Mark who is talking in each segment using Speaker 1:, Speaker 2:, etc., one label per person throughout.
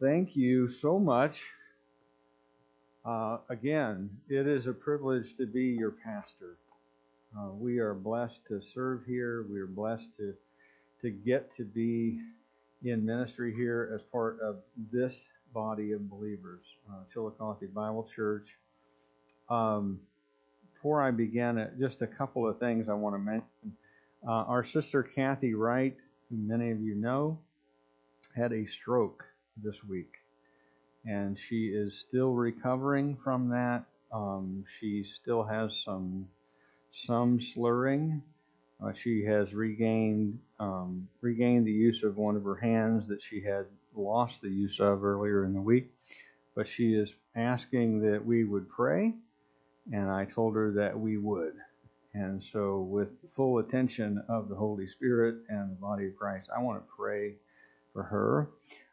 Speaker 1: thank you so much. Uh, again, it is a privilege to be your pastor. Uh, we are blessed to serve here. We are blessed to to get to be in ministry here as part of this body of believers, uh, Chillicothe Bible Church. Um, before I begin, uh, just a couple of things I want to mention. Uh, our sister Kathy Wright, who many of you know, had a stroke this week, and she is still recovering from that. Um, she still has some some slurring. Uh, she has regained um, regained the use of one of her hands that she had lost the use of earlier in the week. But she is asking that we would pray, and I told her that we would. And so, with the full attention of the Holy Spirit and the body of Christ, I want to pray for her.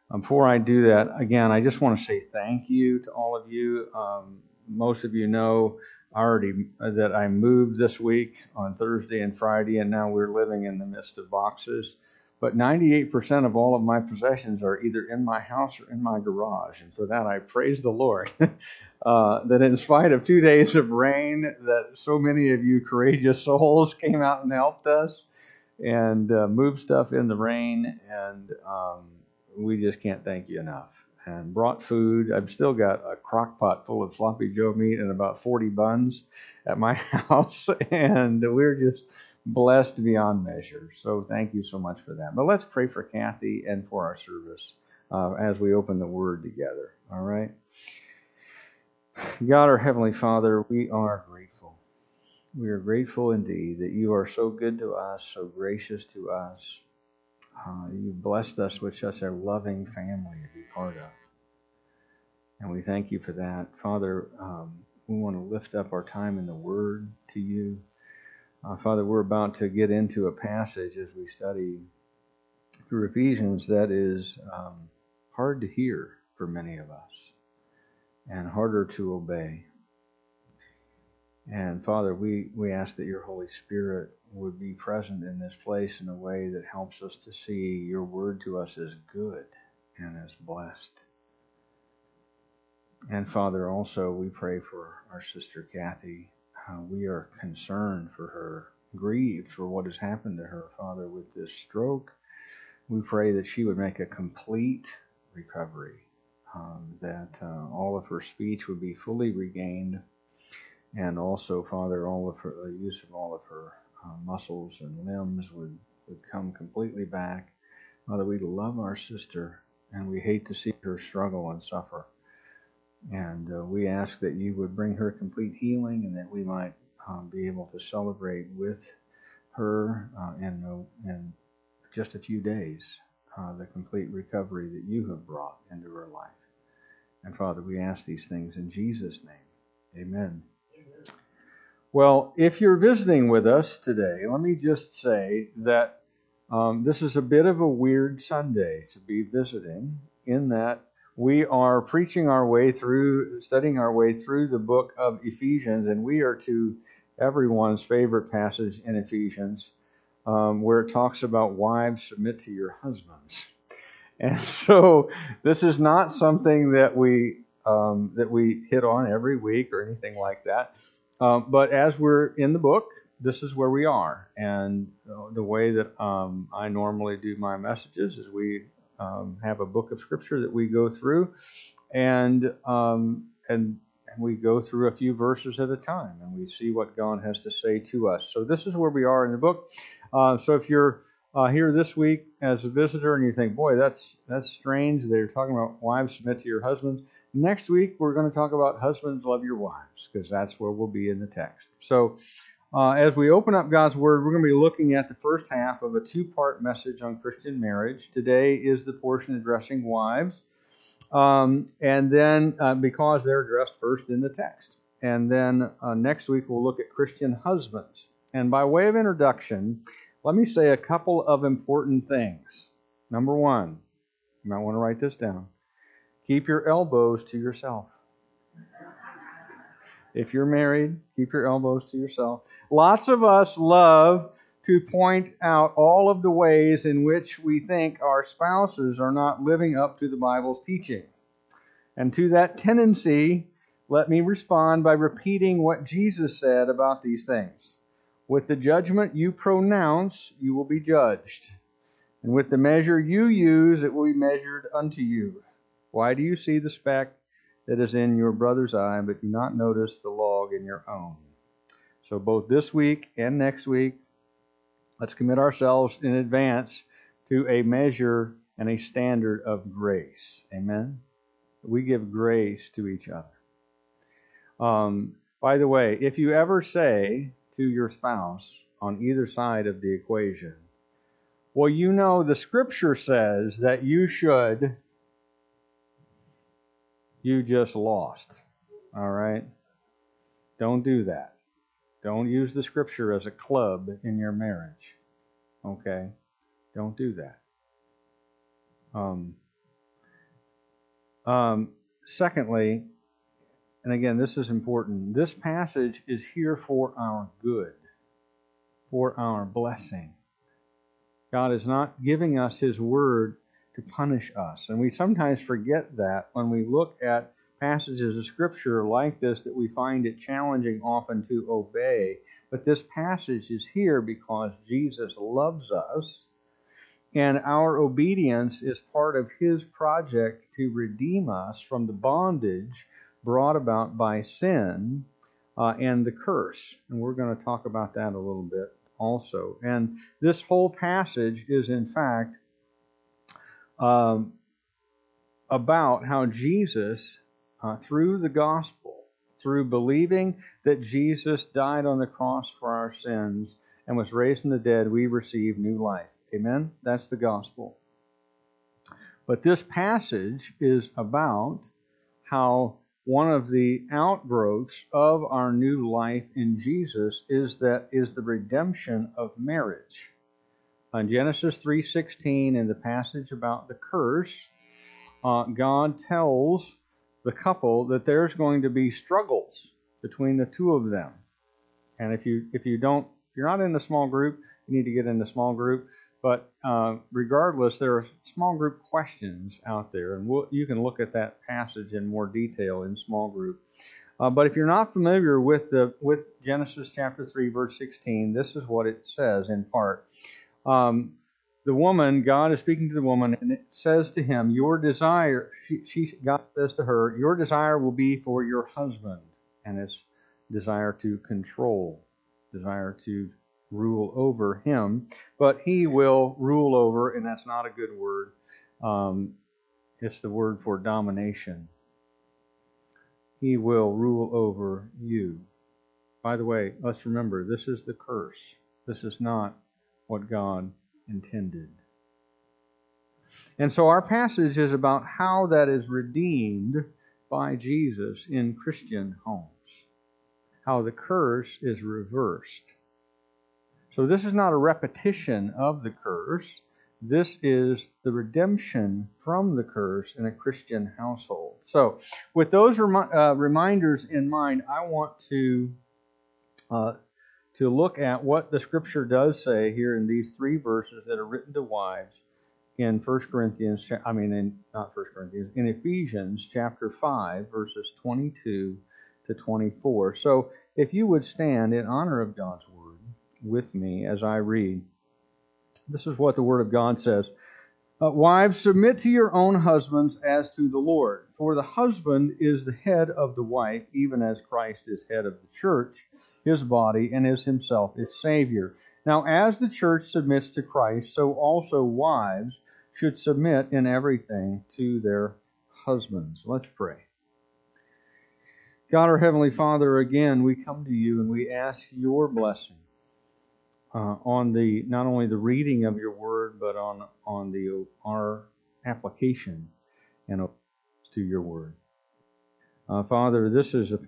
Speaker 1: Um, before I do that, again, I just want to say thank you to all of you. Um, most of you know already uh, that I moved this week on Thursday and Friday, and now we're living in the midst of boxes. But 98% of all of my possessions are either in my house or in my garage, and for that I praise the Lord. uh, that in spite of two days of rain, that so many of you courageous souls came out and helped us and uh, moved stuff in the rain, and um, we just can't thank you enough and brought food. I've still got a crock pot full of sloppy Joe meat and about 40 buns at my house, and we're just blessed beyond measure. So thank you so much for that. But let's pray for Kathy and for our service uh, as we open the Word together. All right. God, our Heavenly Father, we are grateful. We are grateful indeed that you are so good to us, so gracious to us. Uh, you've blessed us with such a loving family to be part of. And we thank you for that. Father, um, we want to lift up our time in the Word to you. Uh, Father, we're about to get into a passage as we study through Ephesians that is um, hard to hear for many of us and harder to obey. And Father, we, we ask that your Holy Spirit would be present in this place in a way that helps us to see your word to us as good and as blessed. And Father, also we pray for our sister Kathy. Uh, we are concerned for her, grieved for what has happened to her, Father, with this stroke. We pray that she would make a complete recovery, um, that uh, all of her speech would be fully regained, and also, Father, all of her the use of all of her uh, muscles and limbs would, would come completely back. Father, we love our sister, and we hate to see her struggle and suffer. And uh, we ask that you would bring her complete healing and that we might um, be able to celebrate with her uh, in, uh, in just a few days uh, the complete recovery that you have brought into her life. And Father, we ask these things in Jesus' name. Amen. Well, if you're visiting with us today, let me just say that um, this is a bit of a weird Sunday to be visiting, in that we are preaching our way through, studying our way through the book of Ephesians, and we are to everyone's favorite passage in Ephesians, um, where it talks about wives submit to your husbands. And so, this is not something that we um, that we hit on every week or anything like that. Um, but as we're in the book, this is where we are. And uh, the way that um, I normally do my messages is we um, have a book of scripture that we go through, and um, and we go through a few verses at a time, and we see what God has to say to us. So this is where we are in the book. Uh, so if you're uh, here this week as a visitor and you think, boy, that's that's strange. They're talking about wives submit to your husbands. Next week we're going to talk about husbands love your wives because that's where we'll be in the text. So uh, as we open up God's Word, we're going to be looking at the first half of a two part message on Christian marriage. Today is the portion addressing wives, um, and then uh, because they're addressed first in the text. And then uh, next week we'll look at Christian husbands. And by way of introduction, let me say a couple of important things. Number one, you might want to write this down keep your elbows to yourself. If you're married, keep your elbows to yourself. Lots of us love to point out all of the ways in which we think our spouses are not living up to the Bible's teaching. And to that tendency, let me respond by repeating what Jesus said about these things. With the judgment you pronounce, you will be judged. And with the measure you use, it will be measured unto you. Why do you see the speck that is in your brother's eye, but do not notice the log in your own? So, both this week and next week, let's commit ourselves in advance to a measure and a standard of grace. Amen? We give grace to each other. Um, by the way, if you ever say to your spouse on either side of the equation, well, you know, the scripture says that you should, you just lost. All right? Don't do that. Don't use the scripture as a club in your marriage. Okay? Don't do that. Um, um, secondly, and again, this is important, this passage is here for our good, for our blessing. God is not giving us His word to punish us. And we sometimes forget that when we look at passages of Scripture like this that we find it challenging often to obey. But this passage is here because Jesus loves us, and our obedience is part of His project to redeem us from the bondage brought about by sin uh, and the curse. And we're going to talk about that a little bit also. And this whole passage is, in fact, um, about how Jesus, uh, through the gospel, through believing that Jesus died on the cross for our sins and was raised from the dead, we receive new life. Amen? That's the gospel. But this passage is about how one of the outgrowths of our new life in Jesus is that is the redemption of marriage. On Genesis 3:16 in the passage about the curse, uh, God tells the couple that there's going to be struggles between the two of them. And if you if you don't if you're not in the small group, you need to get in the small group. But uh, regardless, there are small group questions out there, and we'll, you can look at that passage in more detail in small group. Uh, but if you're not familiar with the with Genesis chapter three, verse sixteen, this is what it says in part. Um, the woman, God is speaking to the woman, and it says to him, "Your desire," she, she God says to her, "Your desire will be for your husband, and it's desire to control, desire to rule over him, but he will rule over, and that's not a good word. Um, it's the word for domination. He will rule over you. By the way, let's remember this is the curse. This is not what God intended. And so our passage is about how that is redeemed by Jesus in Christian homes. How the curse is reversed so this is not a repetition of the curse. This is the redemption from the curse in a Christian household. So, with those remi- uh, reminders in mind, I want to uh, to look at what the Scripture does say here in these three verses that are written to wives in 1 Corinthians. I mean, in not 1 Corinthians, in Ephesians chapter five, verses 22 to 24. So, if you would stand in honor of God's word with me as I read. This is what the Word of God says. Uh, Wives, submit to your own husbands as to the Lord. For the husband is the head of the wife, even as Christ is head of the church, his body, and is himself its Savior. Now, as the church submits to Christ, so also wives should submit in everything to their husbands. Let's pray. God, our Heavenly Father, again, we come to you and we ask your blessing uh, on the not only the reading of your word, but on on the our application and to your word. Uh, Father, this is a,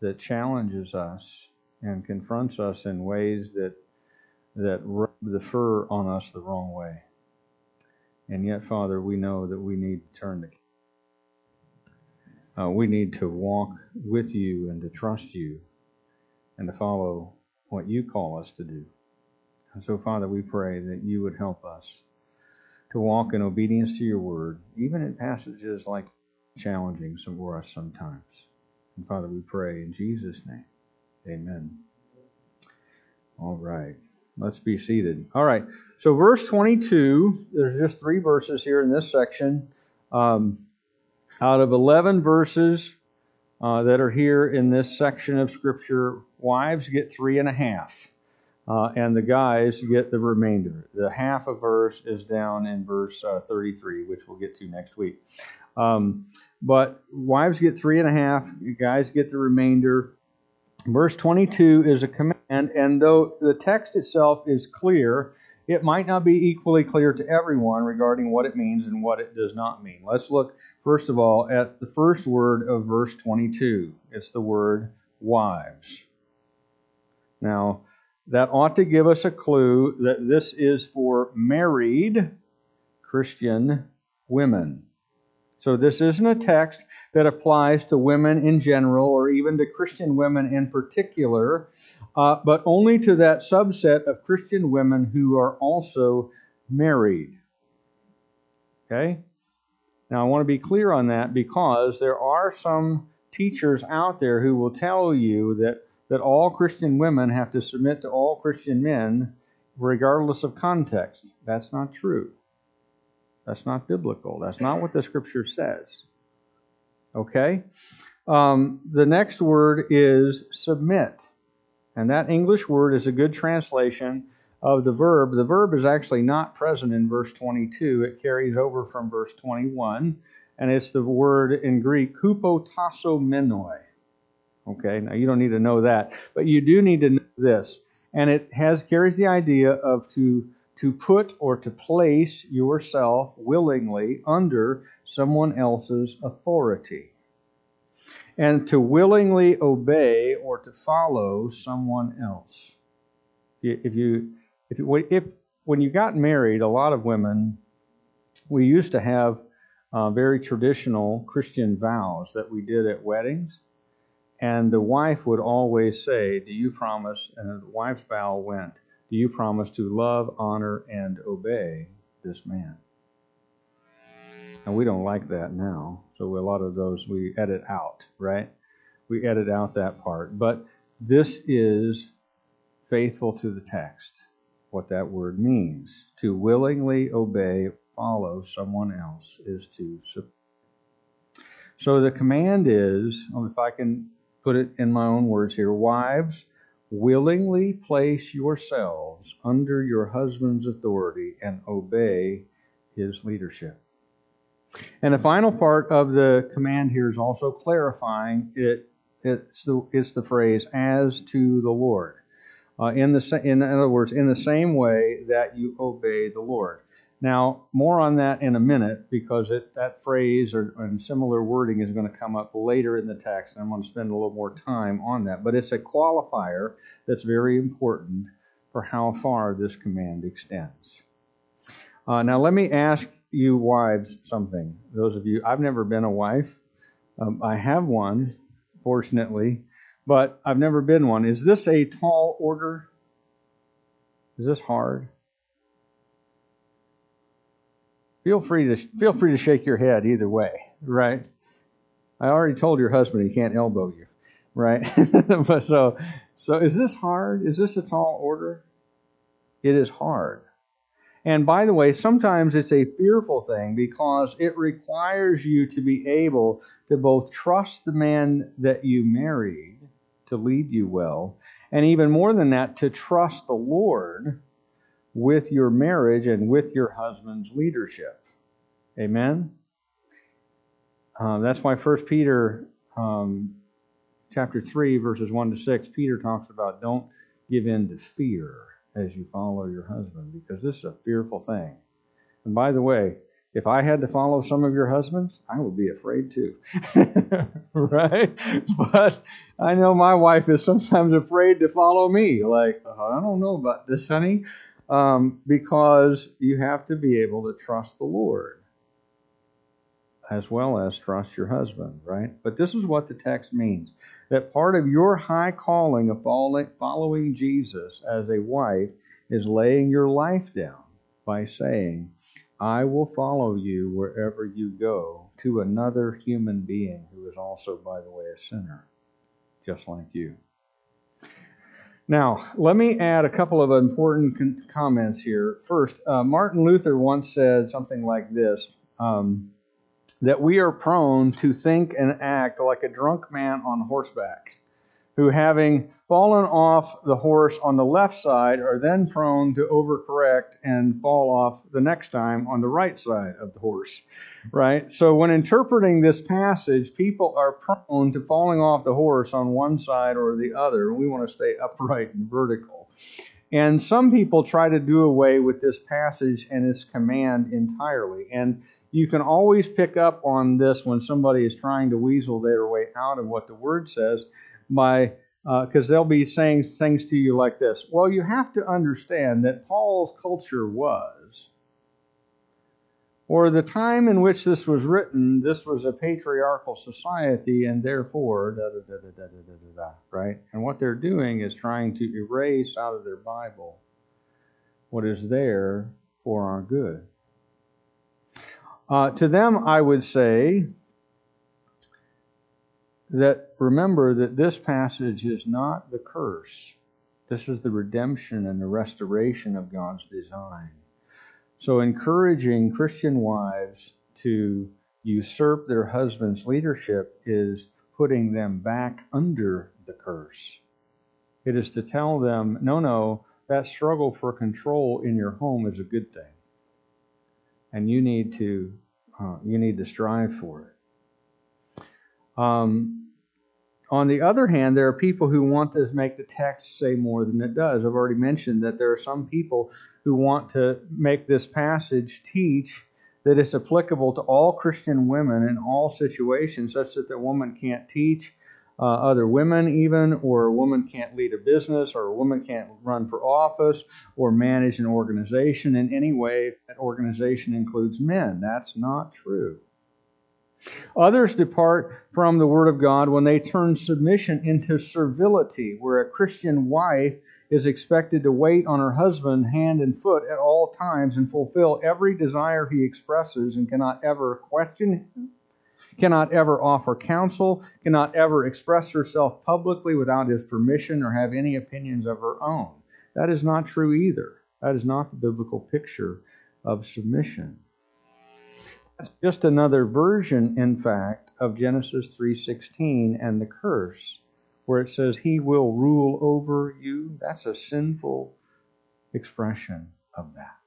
Speaker 1: that challenges us and confronts us in ways that that rub the fur on us the wrong way. And yet, Father, we know that we need to turn the uh, we need to walk with you and to trust you and to follow what you call us to do. And so, Father, we pray that you would help us to walk in obedience to your word, even in passages like challenging some for us sometimes. And Father, we pray in Jesus' name. Amen. All right. Let's be seated. All right. So, verse 22, there's just three verses here in this section. Um, out of 11 verses uh, that are here in this section of Scripture, wives get three and a half, uh, and the guys get the remainder. The half a verse is down in verse uh, 33, which we'll get to next week. Um, but wives get three and a half, guys get the remainder. Verse 22 is a command, and though the text itself is clear, it might not be equally clear to everyone regarding what it means and what it does not mean. Let's look, first of all, at the first word of verse 22. It's the word wives. Now, that ought to give us a clue that this is for married Christian women. So, this isn't a text that applies to women in general or even to Christian women in particular, uh, but only to that subset of Christian women who are also married. Okay? Now, I want to be clear on that because there are some teachers out there who will tell you that, that all Christian women have to submit to all Christian men regardless of context. That's not true. That's not biblical. That's not what the scripture says. Okay? Um, the next word is submit. And that English word is a good translation of the verb. The verb is actually not present in verse 22, it carries over from verse 21. And it's the word in Greek, hupotassomenoi. Okay, now you don't need to know that, but you do need to know this. And it has carries the idea of to to put or to place yourself willingly under someone else's authority and to willingly obey or to follow someone else. If you, if, you, if when you got married, a lot of women, we used to have uh, very traditional Christian vows that we did at weddings. And the wife would always say, Do you promise? And the wife's vow went, Do you promise to love, honor, and obey this man? And we don't like that now. So a lot of those we edit out, right? We edit out that part. But this is faithful to the text, what that word means. To willingly obey, follow someone else is to support. So the command is, if I can put it in my own words here, wives, willingly place yourselves under your husband's authority and obey his leadership. And the final part of the command here is also clarifying it. It's the, it's the phrase "as to the Lord." Uh, in the in other words, in the same way that you obey the Lord. Now, more on that in a minute because it, that phrase or and similar wording is going to come up later in the text, and I'm going to spend a little more time on that. But it's a qualifier that's very important for how far this command extends. Uh, now, let me ask you wives something. Those of you, I've never been a wife. Um, I have one, fortunately, but I've never been one. Is this a tall order? Is this hard? Feel free to feel free to shake your head either way, right? I already told your husband he can't elbow you, right? but so so is this hard? Is this a tall order? It is hard. And by the way, sometimes it's a fearful thing because it requires you to be able to both trust the man that you married to lead you well, and even more than that, to trust the Lord with your marriage and with your husband's leadership. Amen? Uh, that's why 1 Peter um, chapter 3, verses 1 to 6, Peter talks about don't give in to fear as you follow your husband because this is a fearful thing. And by the way, if I had to follow some of your husbands, I would be afraid too. right? But I know my wife is sometimes afraid to follow me. Like, uh, I don't know about this, honey. Um, because you have to be able to trust the Lord as well as trust your husband, right? But this is what the text means that part of your high calling of following Jesus as a wife is laying your life down by saying, I will follow you wherever you go to another human being who is also, by the way, a sinner, just like you. Now, let me add a couple of important con- comments here. First, uh, Martin Luther once said something like this um, that we are prone to think and act like a drunk man on horseback who, having fallen off the horse on the left side, are then prone to overcorrect and fall off the next time on the right side of the horse. Right? So, when interpreting this passage, people are prone to falling off the horse on one side or the other. We want to stay upright and vertical. And some people try to do away with this passage and its command entirely. And you can always pick up on this when somebody is trying to weasel their way out of what the word says by because uh, they'll be saying things to you like this. Well, you have to understand that Paul's culture was, or the time in which this was written, this was a patriarchal society, and therefore, da da da da da da da da, right? And what they're doing is trying to erase out of their Bible what is there for our good. Uh, to them, I would say, that remember that this passage is not the curse. This is the redemption and the restoration of God's design. So, encouraging Christian wives to usurp their husband's leadership is putting them back under the curse. It is to tell them, no, no, that struggle for control in your home is a good thing. And you need to, uh, you need to strive for it. Um, on the other hand, there are people who want to make the text say more than it does. I've already mentioned that there are some people who want to make this passage teach that it's applicable to all Christian women in all situations, such that the woman can't teach uh, other women, even, or a woman can't lead a business, or a woman can't run for office, or manage an organization in any way. That organization includes men. That's not true. Others depart from the Word of God when they turn submission into servility, where a Christian wife is expected to wait on her husband hand and foot at all times and fulfill every desire he expresses and cannot ever question him, cannot ever offer counsel, cannot ever express herself publicly without his permission or have any opinions of her own. That is not true either. That is not the biblical picture of submission. That's just another version, in fact, of Genesis 3:16 and the curse, where it says he will rule over you. That's a sinful expression of that.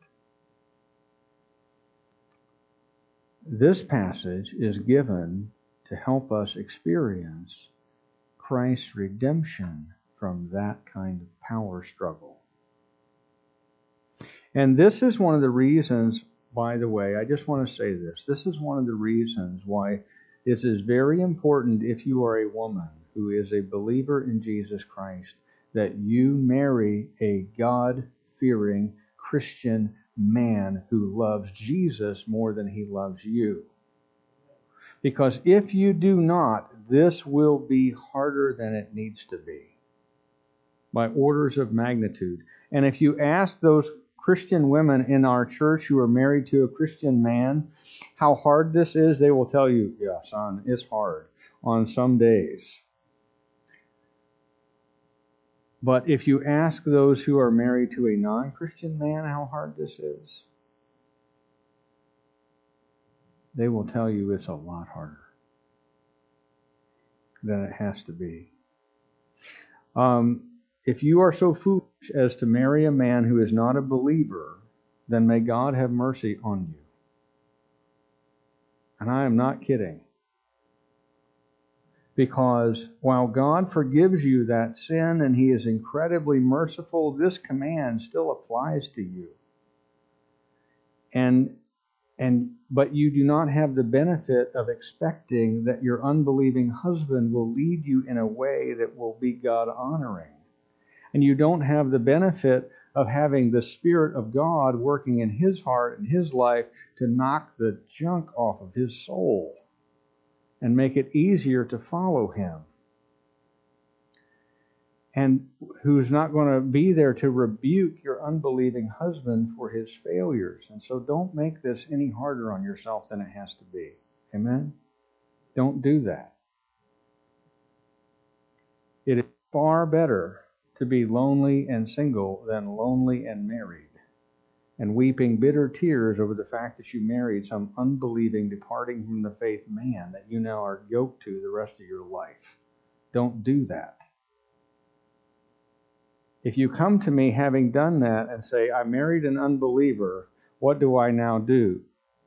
Speaker 1: This passage is given to help us experience Christ's redemption from that kind of power struggle. And this is one of the reasons by the way, I just want to say this. This is one of the reasons why this is very important if you are a woman who is a believer in Jesus Christ that you marry a God fearing Christian man who loves Jesus more than he loves you. Because if you do not, this will be harder than it needs to be by orders of magnitude. And if you ask those Christian women in our church who are married to a Christian man, how hard this is, they will tell you, yeah, son, it's hard on some days. But if you ask those who are married to a non Christian man how hard this is, they will tell you it's a lot harder than it has to be. Um, if you are so foolish as to marry a man who is not a believer, then may God have mercy on you. And I am not kidding. Because while God forgives you that sin and He is incredibly merciful, this command still applies to you. And and but you do not have the benefit of expecting that your unbelieving husband will lead you in a way that will be God honoring and you don't have the benefit of having the Spirit of God working in his heart and his life to knock the junk off of his soul and make it easier to follow him. and who's not going to be there to rebuke your unbelieving husband for his failures. And so don't make this any harder on yourself than it has to be. Amen? Don't do that. It is far better to be lonely and single than lonely and married, and weeping bitter tears over the fact that you married some unbelieving, departing from the faith man that you now are yoked to the rest of your life. Don't do that. If you come to me having done that and say, I married an unbeliever, what do I now do?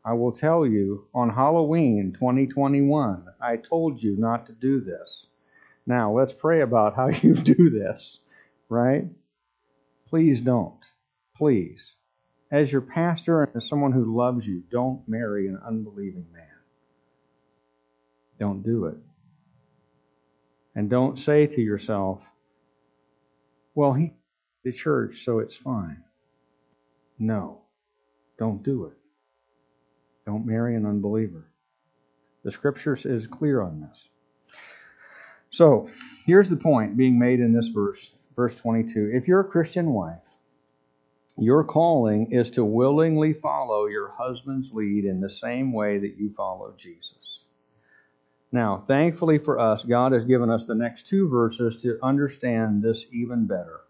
Speaker 1: I will tell you on Halloween 2021, I told you not to do this. Now, let's pray about how you do this, right? Please don't. Please. As your pastor and as someone who loves you, don't marry an unbelieving man. Don't do it. And don't say to yourself, well, he the church, so it's fine. No, don't do it. Don't marry an unbeliever. The scriptures is clear on this. So, here's the point being made in this verse, verse 22. If you're a Christian wife, your calling is to willingly follow your husband's lead in the same way that you follow Jesus. Now, thankfully for us, God has given us the next two verses to understand this even better.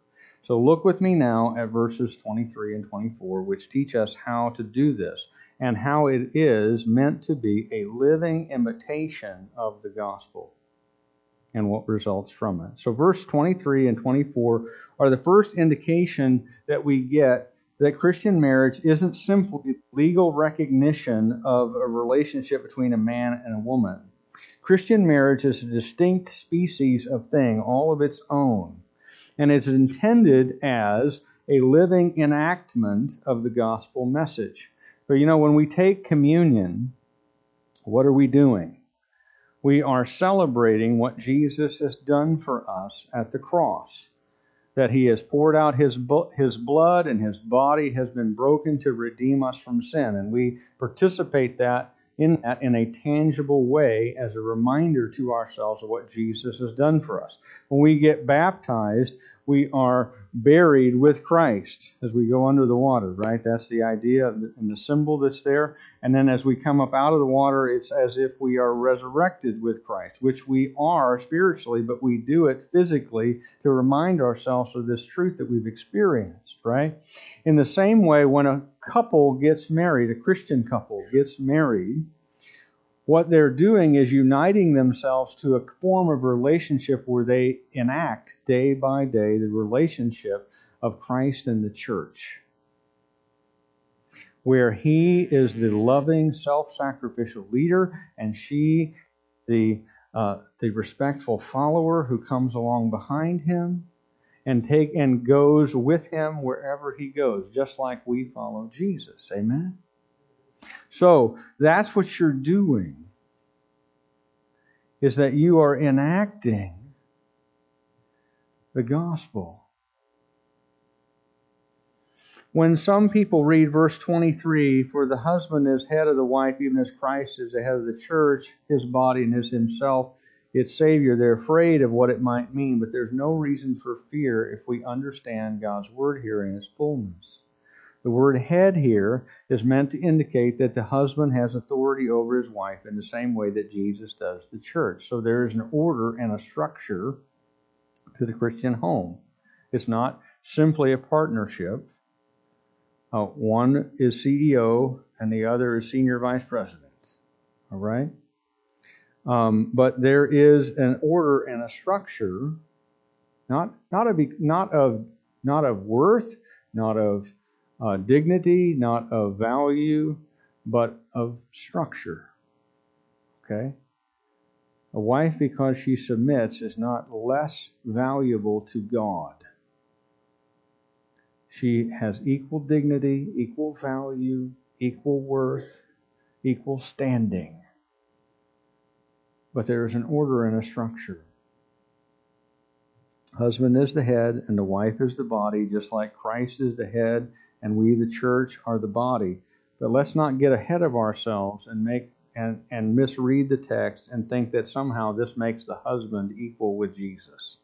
Speaker 1: So look with me now at verses 23 and 24, which teach us how to do this and how it is meant to be a living imitation of the gospel and what results from it. So, verse 23 and 24 are the first indication that we get that Christian marriage isn't simply legal recognition of a relationship between a man and a woman. Christian marriage is a distinct species of thing, all of its own, and it's intended as a living enactment of the gospel message. So, you know, when we take communion, what are we doing? We are celebrating what Jesus has done for us at the cross. That he has poured out his, his blood and his body has been broken to redeem us from sin. And we participate that in that in a tangible way as a reminder to ourselves of what Jesus has done for us. When we get baptized, we are buried with Christ as we go under the water, right? That's the idea and the symbol that's there. And then as we come up out of the water, it's as if we are resurrected with Christ, which we are spiritually, but we do it physically to remind ourselves of this truth that we've experienced, right? In the same way, when a couple gets married, a Christian couple gets married, what they're doing is uniting themselves to a form of relationship where they enact day by day the relationship of Christ and the church. Where he is the loving, self sacrificial leader, and she the, uh, the respectful follower who comes along behind him and take and goes with him wherever he goes, just like we follow Jesus. Amen. So that's what you're doing, is that you are enacting the gospel. When some people read verse 23, for the husband is head of the wife, even as Christ is the head of the church, his body, and his himself, its Savior, they're afraid of what it might mean, but there's no reason for fear if we understand God's word here in its fullness. The word head here is meant to indicate that the husband has authority over his wife in the same way that Jesus does the church. So there is an order and a structure to the Christian home. It's not simply a partnership. Uh, one is CEO and the other is senior vice president. All right? Um, but there is an order and a structure, not, not, of, not, of, not of worth, not of uh, dignity, not of value, but of structure. Okay? A wife, because she submits, is not less valuable to God. She has equal dignity, equal value, equal worth, equal standing. But there is an order and a structure. Husband is the head, and the wife is the body, just like Christ is the head and we, the church, are the body. But let's not get ahead of ourselves and make and, and misread the text and think that somehow this makes the husband equal with Jesus.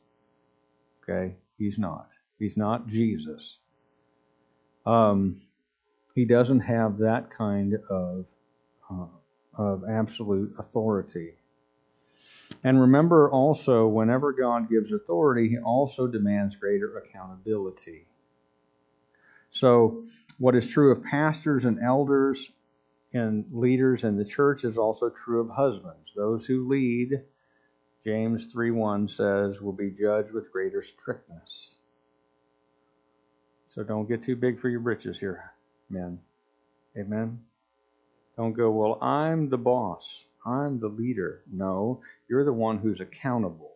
Speaker 1: Okay? He's not. He's not Jesus. Um, he doesn't have that kind of, uh, of absolute authority. And remember also, whenever God gives authority, he also demands greater accountability. So, what is true of pastors and elders and leaders in the church is also true of husbands. Those who lead, James 3:1 says, will be judged with greater strictness. So don't get too big for your britches here, men. Amen. Don't go, well, I'm the boss. I'm the leader. No, you're the one who's accountable.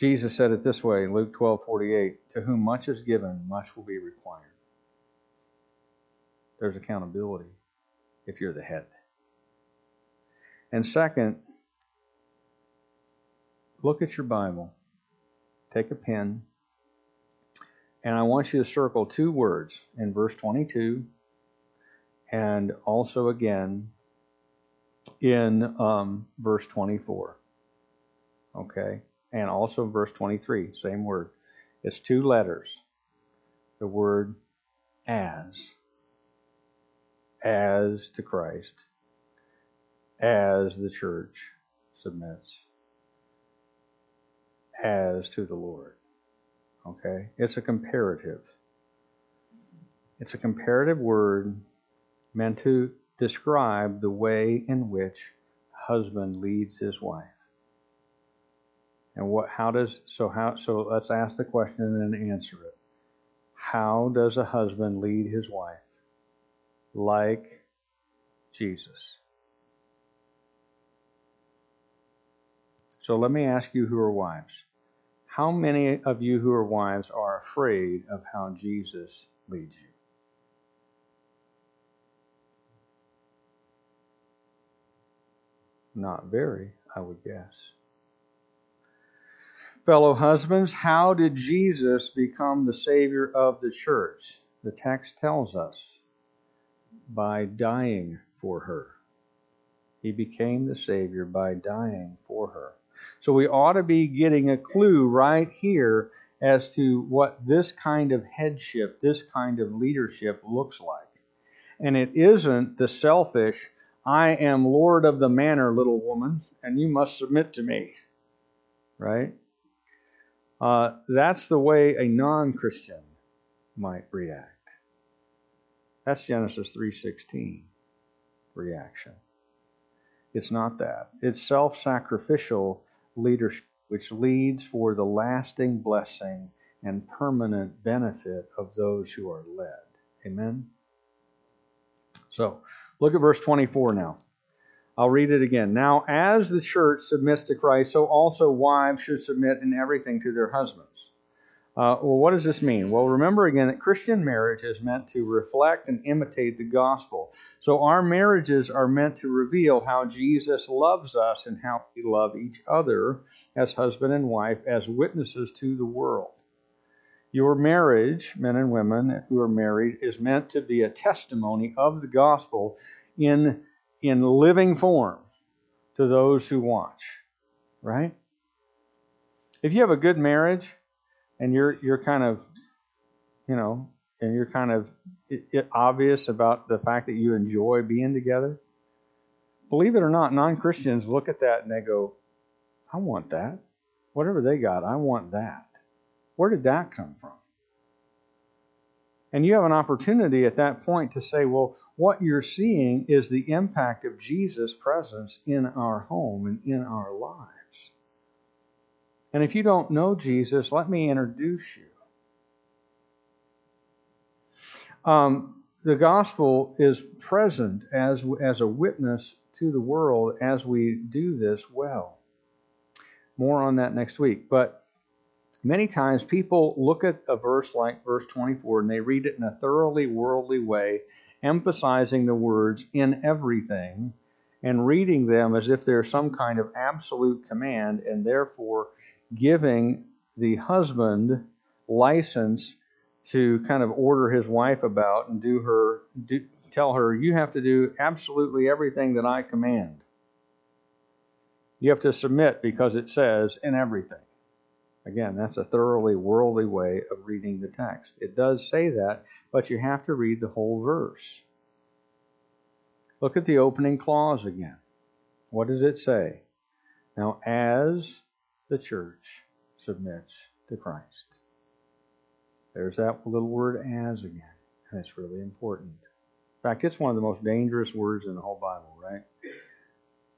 Speaker 1: Jesus said it this way in Luke 12:48, to whom much is given, much will be required. There's accountability if you're the head. And second, look at your Bible. Take a pen. And I want you to circle two words in verse 22 and also again in um, verse 24. Okay? And also verse 23, same word. It's two letters. The word as. As to Christ. As the church submits. As to the Lord. Okay? It's a comparative. It's a comparative word meant to describe the way in which husband leads his wife. And what how does so how so let's ask the question and then answer it. How does a husband lead his wife? Like Jesus. So let me ask you who are wives. How many of you who are wives are afraid of how Jesus leads you? Not very, I would guess. Fellow husbands, how did Jesus become the Savior of the church? The text tells us by dying for her. He became the Savior by dying for her. So we ought to be getting a clue right here as to what this kind of headship, this kind of leadership looks like. And it isn't the selfish, I am Lord of the manor, little woman, and you must submit to me. Right? Uh, that's the way a non-Christian might react. That's Genesis 3:16 reaction. It's not that. It's self-sacrificial leadership which leads for the lasting blessing and permanent benefit of those who are led. Amen. So, look at verse 24 now. I'll read it again. Now, as the church submits to Christ, so also wives should submit in everything to their husbands. Uh, well, what does this mean? Well, remember again that Christian marriage is meant to reflect and imitate the gospel. So our marriages are meant to reveal how Jesus loves us and how we love each other as husband and wife, as witnesses to the world. Your marriage, men and women who are married, is meant to be a testimony of the gospel in in living form to those who watch, right? If you have a good marriage and you're you're kind of, you know, and you're kind of it, it obvious about the fact that you enjoy being together, believe it or not, non-Christians look at that and they go, "I want that. Whatever they got, I want that." Where did that come from? And you have an opportunity at that point to say, well, what you're seeing is the impact of Jesus' presence in our home and in our lives. And if you don't know Jesus, let me introduce you. Um, the gospel is present as, as a witness to the world as we do this well. More on that next week. But many times people look at a verse like verse 24 and they read it in a thoroughly worldly way emphasizing the words in everything and reading them as if they're some kind of absolute command, and therefore giving the husband license to kind of order his wife about and do her do, tell her you have to do absolutely everything that I command. You have to submit because it says in everything. Again, that's a thoroughly worldly way of reading the text. It does say that, but you have to read the whole verse. Look at the opening clause again. What does it say? Now, as the church submits to Christ. There's that little word as again, and it's really important. In fact, it's one of the most dangerous words in the whole Bible, right?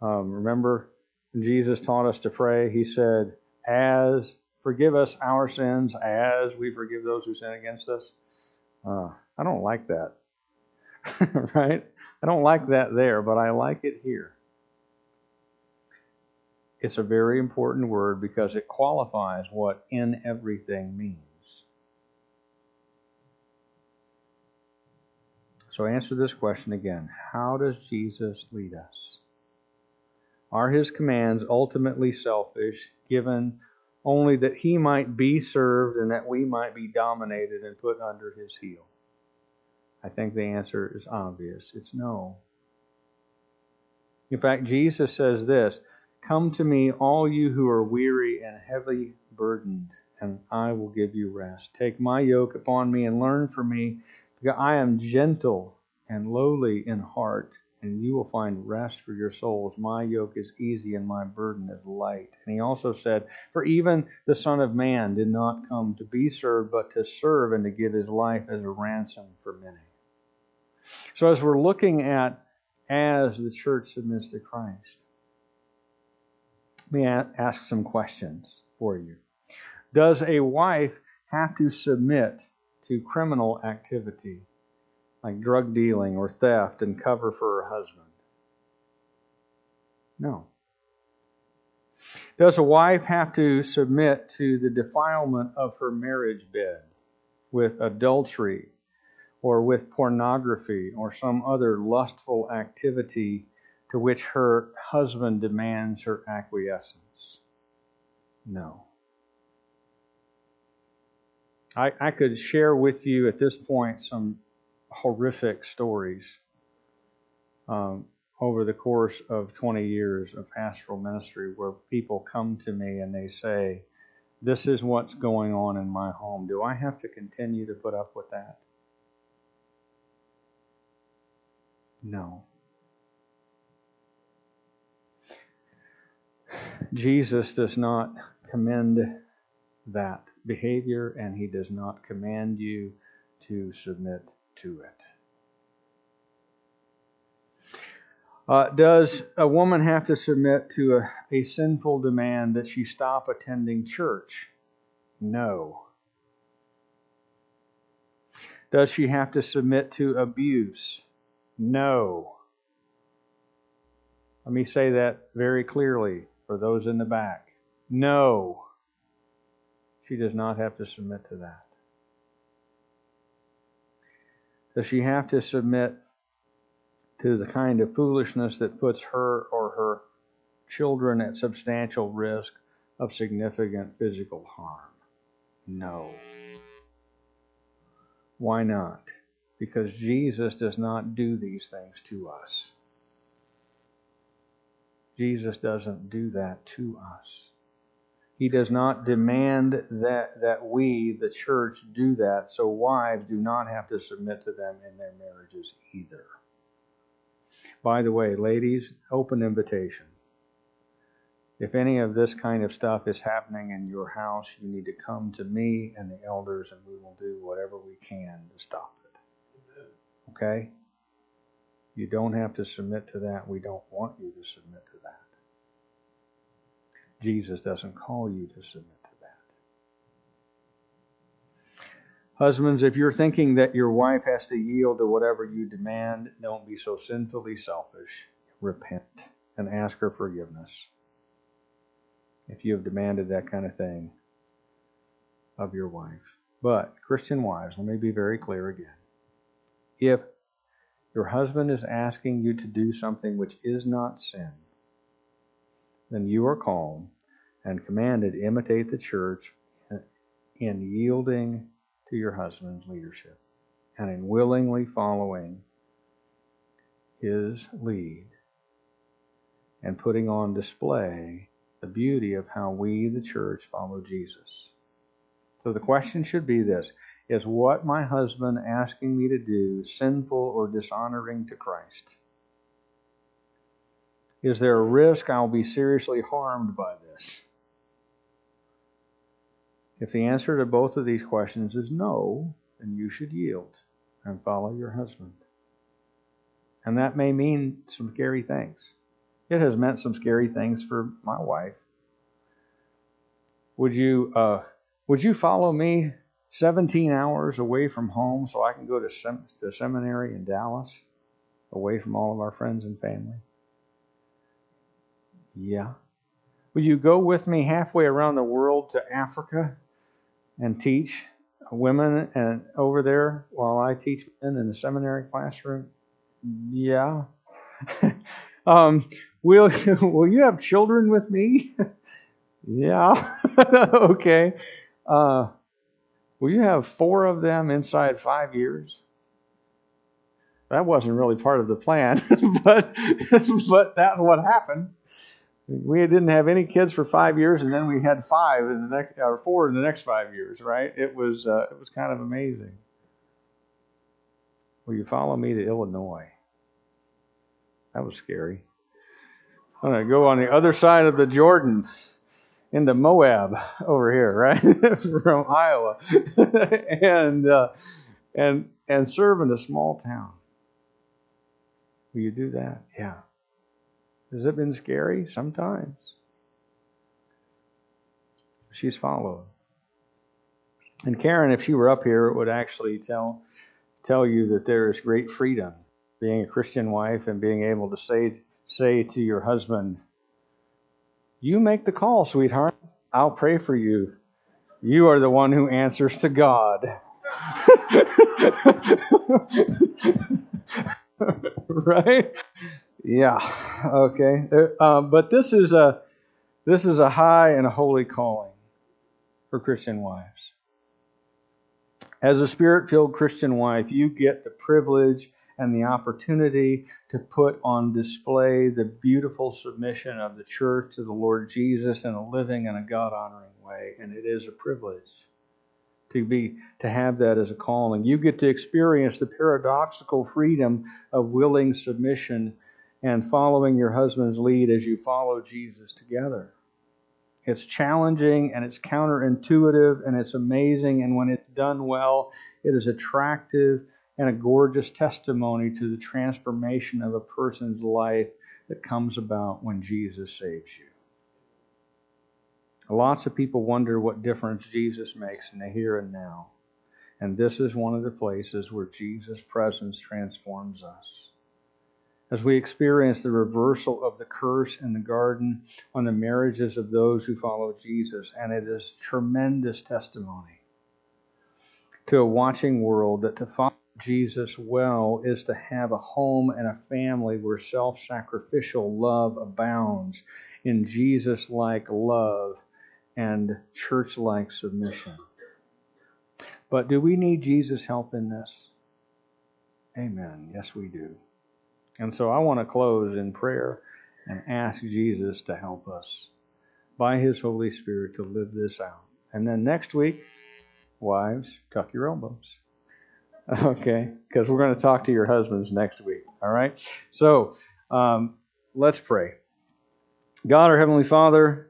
Speaker 1: Um, remember, Jesus taught us to pray. He said, As forgive us our sins as we forgive those who sin against us. Uh, I don't like that. right? I don't like that there, but I like it here. It's a very important word because it qualifies what in everything means. So answer this question again How does Jesus lead us? Are his commands ultimately selfish, given only that he might be served and that we might be dominated and put under his heel? I think the answer is obvious. It's no. In fact, Jesus says this Come to me, all you who are weary and heavy burdened, and I will give you rest. Take my yoke upon me and learn from me, because I am gentle and lowly in heart and you will find rest for your souls. My yoke is easy and my burden is light. And he also said, For even the Son of Man did not come to be served, but to serve and to give his life as a ransom for many. So, as we're looking at as the church submits to Christ, let me ask some questions for you. Does a wife have to submit to criminal activity like drug dealing or theft and cover for her husband? No. Does a wife have to submit to the defilement of her marriage bed with adultery or with pornography or some other lustful activity to which her husband demands her acquiescence? No. I, I could share with you at this point some horrific stories um, over the course of 20 years of pastoral ministry where people come to me and they say, This is what's going on in my home. Do I have to continue to put up with that? No. Jesus does not commend that behavior, and he does not command you to submit to it. Uh, does a woman have to submit to a, a sinful demand that she stop attending church? No. Does she have to submit to abuse? No. Let me say that very clearly for those in the back. No. She does not have to submit to that. Does she have to submit to the kind of foolishness that puts her or her children at substantial risk of significant physical harm? No. Why not? Because Jesus does not do these things to us. Jesus doesn't do that to us. He does not demand that, that we, the church, do that, so wives do not have to submit to them in their marriages either. By the way, ladies, open invitation. If any of this kind of stuff is happening in your house, you need to come to me and the elders, and we will do whatever we can to stop it. Okay? You don't have to submit to that. We don't want you to submit to that. Jesus doesn't call you to submit to that. Husbands, if you're thinking that your wife has to yield to whatever you demand, don't be so sinfully selfish. Repent and ask her forgiveness. If you have demanded that kind of thing of your wife. But, Christian wives, let me be very clear again. If your husband is asking you to do something which is not sin, then you are called and commanded imitate the church in yielding to your husband's leadership and in willingly following his lead and putting on display the beauty of how we, the church, follow Jesus. So the question should be this Is what my husband asking me to do sinful or dishonoring to Christ? Is there a risk I'll be seriously harmed by this? If the answer to both of these questions is no, then you should yield and follow your husband. And that may mean some scary things. It has meant some scary things for my wife. Would you uh, would you follow me 17 hours away from home so I can go to, sem- to seminary in Dallas, away from all of our friends and family? Yeah. Will you go with me halfway around the world to Africa and teach women and over there while I teach men in the seminary classroom? Yeah. um, will Will you have children with me? yeah. okay. Uh, will you have four of them inside five years? That wasn't really part of the plan, but but that's what happened we didn't have any kids for five years, and then we had five in the next, or four in the next five years. Right? It was uh, it was kind of amazing. Will you follow me to Illinois? That was scary. I'm to go on the other side of the Jordan into Moab over here, right from Iowa, and uh, and and serve in a small town. Will you do that? Yeah. Has it been scary? Sometimes. She's followed. And Karen, if she were up here, it would actually tell tell you that there is great freedom being a Christian wife and being able to say say to your husband, "You make the call, sweetheart. I'll pray for you. You are the one who answers to God." right? Yeah. Okay. Uh, but this is a this is a high and a holy calling for Christian wives. As a spirit-filled Christian wife, you get the privilege and the opportunity to put on display the beautiful submission of the church to the Lord Jesus in a living and a God-honoring way, and it is a privilege to be to have that as a calling. You get to experience the paradoxical freedom of willing submission and following your husband's lead as you follow Jesus together. It's challenging and it's counterintuitive and it's amazing. And when it's done well, it is attractive and a gorgeous testimony to the transformation of a person's life that comes about when Jesus saves you. Lots of people wonder what difference Jesus makes in the here and now. And this is one of the places where Jesus' presence transforms us as we experience the reversal of the curse in the garden on the marriages of those who follow Jesus. And it is tremendous testimony to a watching world that to follow Jesus well is to have a home and a family where self sacrificial love abounds in Jesus like love and church like submission. But do we need Jesus' help in this? Amen. Yes, we do. And so I want to close in prayer and ask Jesus to help us by His Holy Spirit to live this out. And then next week, wives, tuck your elbows. Okay, because we're going to talk to your husbands next week. All right? So um, let's pray. God, our Heavenly Father,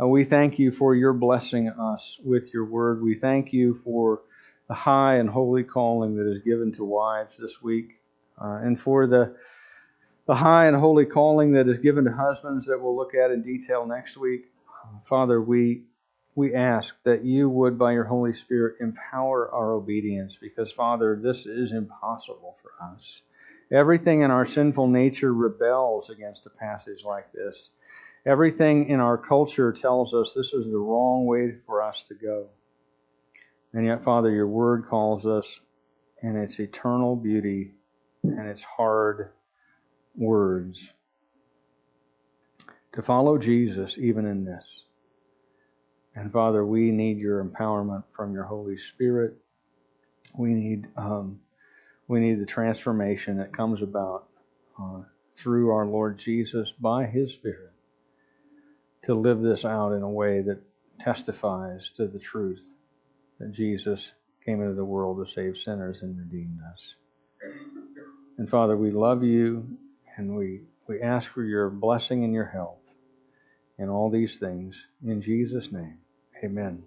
Speaker 1: uh, we thank you for your blessing us with your word. We thank you for the high and holy calling that is given to wives this week uh, and for the the high and holy calling that is given to husbands that we'll look at in detail next week. Father, we we ask that you would, by your Holy Spirit, empower our obedience because, Father, this is impossible for us. Everything in our sinful nature rebels against a passage like this. Everything in our culture tells us this is the wrong way for us to go. And yet, Father, your word calls us in its eternal beauty and its hard words to follow Jesus even in this. And Father, we need your empowerment from your Holy Spirit. We need um, we need the transformation that comes about uh, through our Lord Jesus by His Spirit to live this out in a way that testifies to the truth that Jesus came into the world to save sinners and redeem us. And Father, we love you and we, we ask for your blessing and your help in all these things. In Jesus' name, amen.